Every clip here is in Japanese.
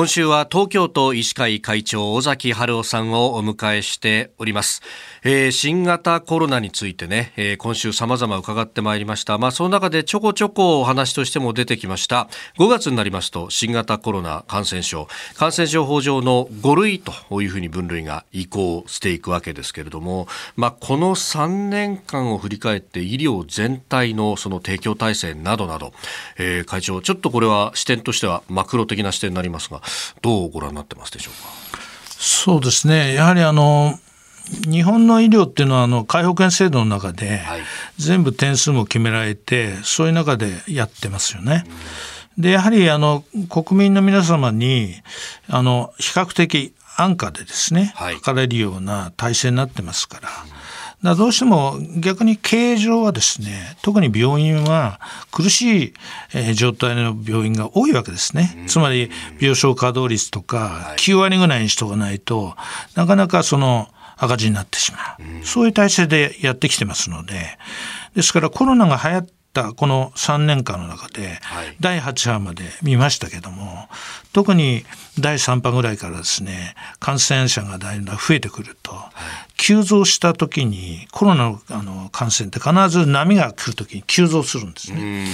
今週は東京都医師会会長尾崎春夫さんをお迎えしております、えー、新型コロナについてね、えー、今週様々伺ってまいりました。まあその中でちょこちょこお話としても出てきました。5月になりますと新型コロナ感染症。感染症法上の5類というふうに分類が移行していくわけですけれどもまあこの3年間を振り返って医療全体のその提供体制などなど、えー、会長ちょっとこれは視点としてはマクロ的な視点になりますがどうご覧になってますでしょうか？そうですねやはりあの日本の医療っていうのはあの皆保険制度の中で全部点数も決められてそういう中でやってますよね。でやはりあの国民の皆様にあの比較的安価でですね、はい、測れるような体制になってますから。だどうしても逆に経営上はですね特に病院は苦しい、え状態の病院が多いわけですね、つまり病床稼働率とか9割ぐらいにしとかないとなかなかその赤字になってしまう、そういう体制でやってきてますのでですからコロナが流行ったこの3年間の中で、第8波まで見ましたけども特に第3波ぐらいからですね感染者がだんだん増えてくると、急増した時にコロナのあの感染って必ず波が来る時に急増するんですね。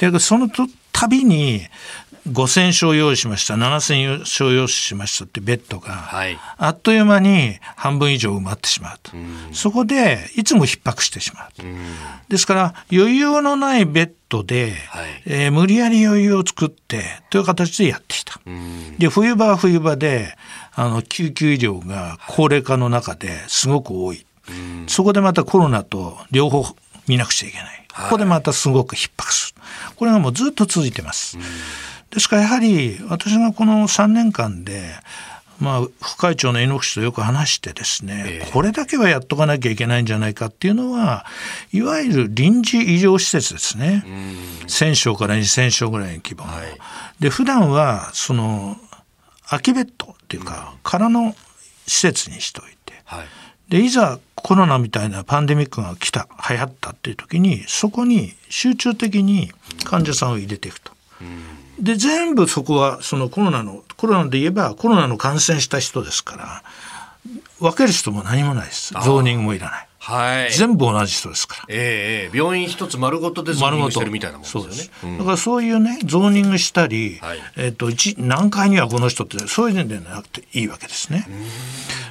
でその度に5,000床用意しました7,000床用意しましたってベッドが、はい、あっという間に半分以上埋まってしまうと、うそこでいつも逼迫してしまうと、うですから余裕のないベッドで、はい、えー、無理やり余裕を作ってという形でやってきた。で冬場は冬場であの救急医療が高齢化の中ですごく多い、そこでまたコロナと両方見なくちゃいけない。ここでまたすごく逼迫する。これがもうずっと続いてます。ですからやはり私がこの3年間でまあ、副会長の猪木氏とよく話してですね、えー、これだけはやっとかなきゃいけないんじゃないかっていうのはいわゆる臨時医療施設ですね。1,000床から2,000床ぐらいの規模の。はい、で普段はその空きベッドっていうか、空の施設にしといて、はい、でいざコロナみたいなパンデミックが来た流行ったっていう時にそこに集中的に患者さんを入れていくと。で全部そこはそのコロナのコロナで言えばコロナの感染した人ですから分ける人も何もないですゾーニングもいらない。はい、全部同じ人ですから。ええー、病院一つ丸ごとでゾーニングしてるみたいなもんですよね。うん、だからそういうねゾーニングしたり、はい、えっ、ー、と一何階にはこの人ってそういうんではなくていいわけですね。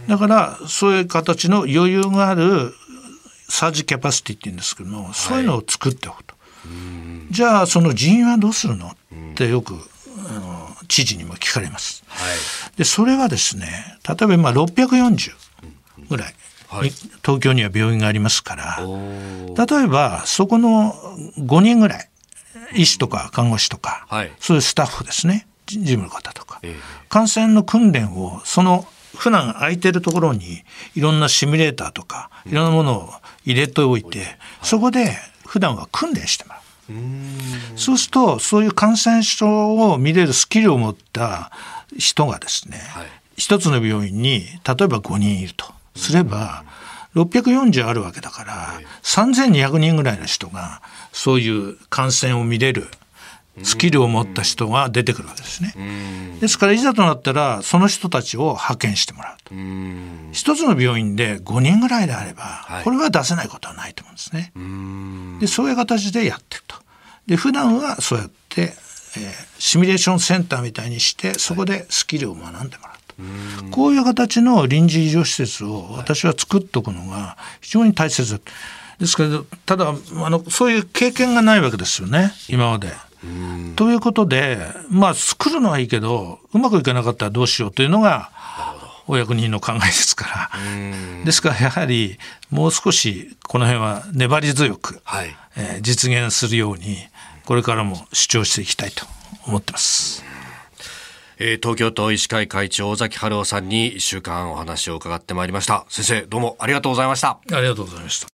だからそういう形の余裕があるサージキャパシティって言うんですけども、そういうのを作っておくと。じゃあその人員はどうするの？ってよくあの知事にも聞かれます。はい、でそれはですね例えば今640ぐらい、はい、東京には病院がありますから。例えばそこの5人ぐらい医師とか看護師とか、はい、そういうスタッフですね。事務の方とか、えー、感染の訓練をその普段空いてるところにいろんなシミュレーターとかいろんなものを入れておいて、そこで普段は訓練してもらう。そうするとそういう感染症を見れるスキルを持った人がですね、はい、一つの病院に例えば5人いるとすれば、640あるわけだから、3200人ぐらいの人がそういう感染を見れるスキルを持った人が出てくるわけですね。ですからいざとなったらその人たちを派遣してもらうと。一つの病院で5人ぐらいであれば、これは出せないことはないと思うんですね。でそういう形でやってると。で普段はそうやって、えー、シミュレーションセンターみたいにしてそこでスキルを学んでもらう。こういう形の臨時医療施設を私は作っておくのが非常に大切。だ。ですけどただあのそういう経験がないわけですよね。今まで。ということでまあ作るのはいいけどうまくいかなかったらどうしようというのがお役人の考えですから。ですからやはりもう少しこの辺は粘り強く、はい、えー、実現するようにこれからも主張していきたいと思ってます。えー、東京都医師会会長尾崎春夫さんに1週間お話を伺ってまいりました。先生どうもありがとうございました。ありがとうございました。